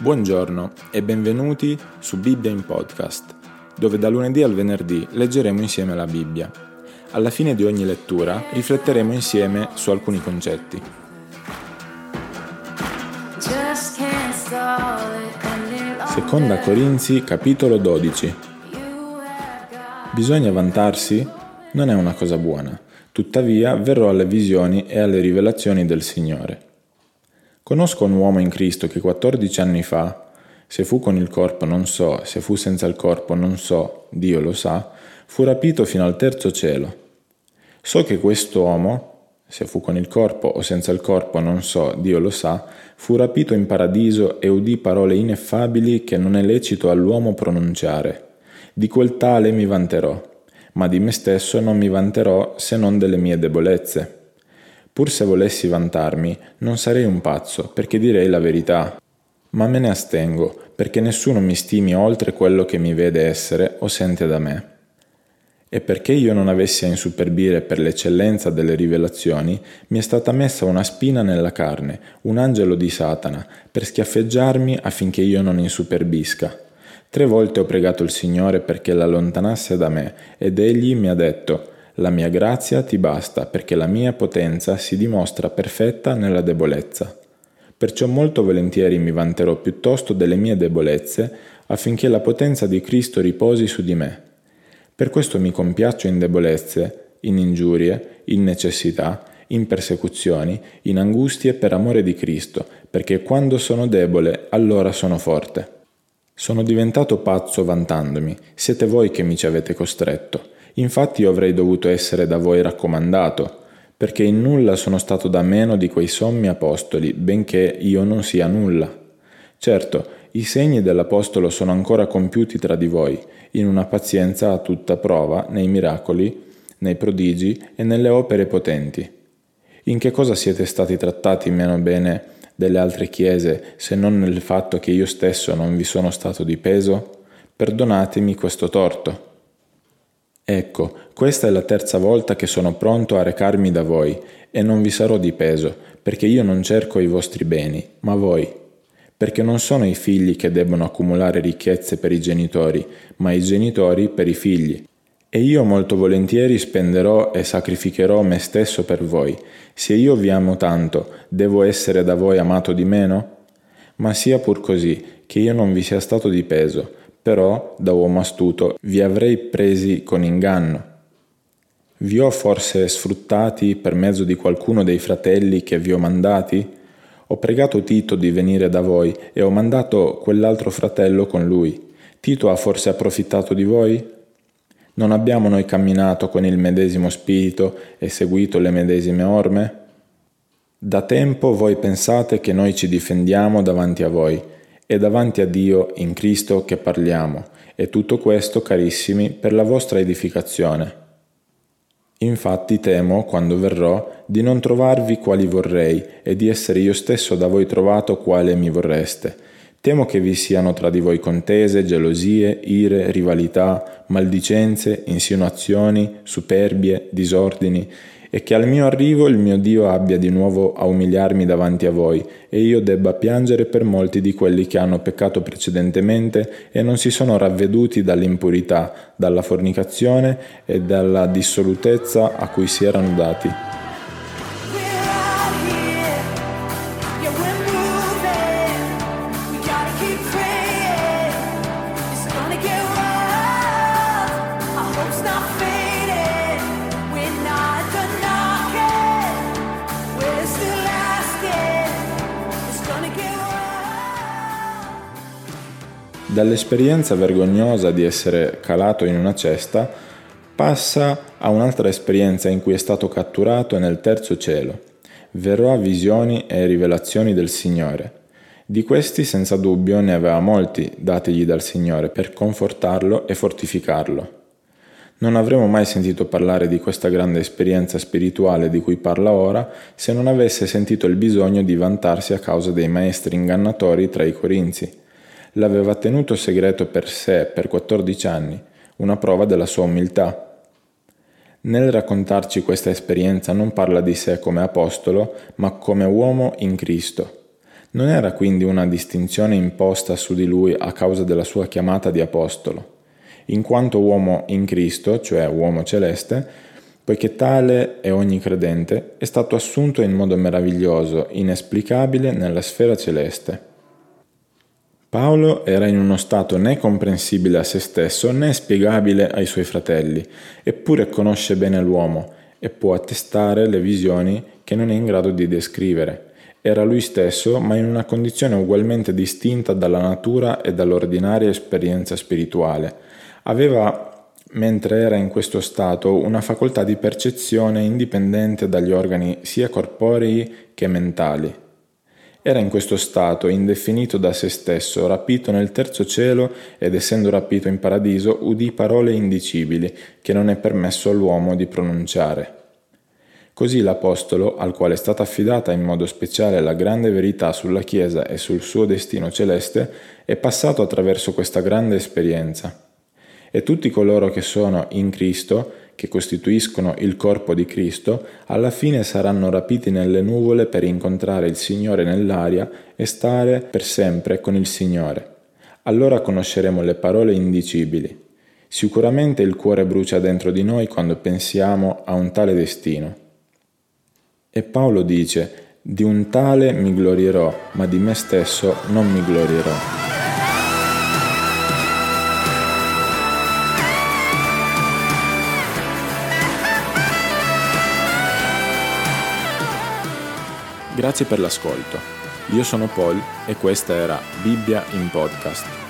Buongiorno e benvenuti su Bibbia in podcast, dove da lunedì al venerdì leggeremo insieme la Bibbia. Alla fine di ogni lettura rifletteremo insieme su alcuni concetti. Seconda Corinzi capitolo 12 Bisogna vantarsi? Non è una cosa buona, tuttavia verrò alle visioni e alle rivelazioni del Signore. Conosco un uomo in Cristo che 14 anni fa, se fu con il corpo non so, se fu senza il corpo non so, Dio lo sa, fu rapito fino al terzo cielo. So che quest'uomo, se fu con il corpo o senza il corpo non so, Dio lo sa, fu rapito in paradiso e udì parole ineffabili che non è lecito all'uomo pronunciare. Di quel tale mi vanterò, ma di me stesso non mi vanterò se non delle mie debolezze. Pur se volessi vantarmi, non sarei un pazzo, perché direi la verità. Ma me ne astengo, perché nessuno mi stimi oltre quello che mi vede essere o sente da me. E perché io non avessi a insuperbire per l'eccellenza delle rivelazioni, mi è stata messa una spina nella carne, un angelo di Satana, per schiaffeggiarmi affinché io non insuperbisca. Tre volte ho pregato il Signore perché l'allontanasse da me, ed egli mi ha detto, la mia grazia ti basta perché la mia potenza si dimostra perfetta nella debolezza. Perciò molto volentieri mi vanterò piuttosto delle mie debolezze affinché la potenza di Cristo riposi su di me. Per questo mi compiaccio in debolezze, in ingiurie, in necessità, in persecuzioni, in angustie per amore di Cristo, perché quando sono debole allora sono forte. Sono diventato pazzo vantandomi, siete voi che mi ci avete costretto. Infatti io avrei dovuto essere da voi raccomandato, perché in nulla sono stato da meno di quei sommi apostoli, benché io non sia nulla. Certo, i segni dell'apostolo sono ancora compiuti tra di voi, in una pazienza a tutta prova, nei miracoli, nei prodigi e nelle opere potenti. In che cosa siete stati trattati meno bene delle altre chiese se non nel fatto che io stesso non vi sono stato di peso? Perdonatemi questo torto. Ecco, questa è la terza volta che sono pronto a recarmi da voi, e non vi sarò di peso, perché io non cerco i vostri beni, ma voi. Perché non sono i figli che debbono accumulare ricchezze per i genitori, ma i genitori per i figli. E io molto volentieri spenderò e sacrificherò me stesso per voi. Se io vi amo tanto, devo essere da voi amato di meno? Ma sia pur così, che io non vi sia stato di peso, però, da uomo astuto, vi avrei presi con inganno. Vi ho forse sfruttati per mezzo di qualcuno dei fratelli che vi ho mandati? Ho pregato Tito di venire da voi e ho mandato quell'altro fratello con lui. Tito ha forse approfittato di voi? Non abbiamo noi camminato con il medesimo spirito e seguito le medesime orme? Da tempo voi pensate che noi ci difendiamo davanti a voi, è davanti a Dio in Cristo che parliamo, e tutto questo, carissimi, per la vostra edificazione. Infatti temo, quando verrò, di non trovarvi quali vorrei e di essere io stesso da voi trovato quale mi vorreste. Temo che vi siano tra di voi contese, gelosie, ire, rivalità, maldicenze, insinuazioni, superbie, disordini, e che al mio arrivo il mio Dio abbia di nuovo a umiliarmi davanti a voi e io debba piangere per molti di quelli che hanno peccato precedentemente e non si sono ravveduti dall'impurità, dalla fornicazione e dalla dissolutezza a cui si erano dati. Dall'esperienza vergognosa di essere calato in una cesta passa a un'altra esperienza in cui è stato catturato nel terzo cielo. Verrò a visioni e rivelazioni del Signore. Di questi senza dubbio ne aveva molti dategli dal Signore per confortarlo e fortificarlo. Non avremmo mai sentito parlare di questa grande esperienza spirituale di cui parla ora se non avesse sentito il bisogno di vantarsi a causa dei maestri ingannatori tra i corinzi l'aveva tenuto segreto per sé per 14 anni, una prova della sua umiltà. Nel raccontarci questa esperienza non parla di sé come apostolo, ma come uomo in Cristo. Non era quindi una distinzione imposta su di lui a causa della sua chiamata di apostolo. In quanto uomo in Cristo, cioè uomo celeste, poiché tale è ogni credente, è stato assunto in modo meraviglioso, inesplicabile nella sfera celeste. Paolo era in uno stato né comprensibile a se stesso né spiegabile ai suoi fratelli, eppure conosce bene l'uomo e può attestare le visioni che non è in grado di descrivere. Era lui stesso, ma in una condizione ugualmente distinta dalla natura e dall'ordinaria esperienza spirituale. Aveva, mentre era in questo stato, una facoltà di percezione indipendente dagli organi sia corporei che mentali. Era in questo stato, indefinito da se stesso, rapito nel terzo cielo ed essendo rapito in paradiso, udì parole indicibili che non è permesso all'uomo di pronunciare. Così l'Apostolo, al quale è stata affidata in modo speciale la grande verità sulla Chiesa e sul suo destino celeste, è passato attraverso questa grande esperienza. E tutti coloro che sono in Cristo che costituiscono il corpo di Cristo, alla fine saranno rapiti nelle nuvole per incontrare il Signore nell'aria e stare per sempre con il Signore. Allora conosceremo le parole indicibili. Sicuramente il cuore brucia dentro di noi quando pensiamo a un tale destino. E Paolo dice, di un tale mi glorierò, ma di me stesso non mi glorierò. Grazie per l'ascolto. Io sono Paul e questa era Bibbia in podcast.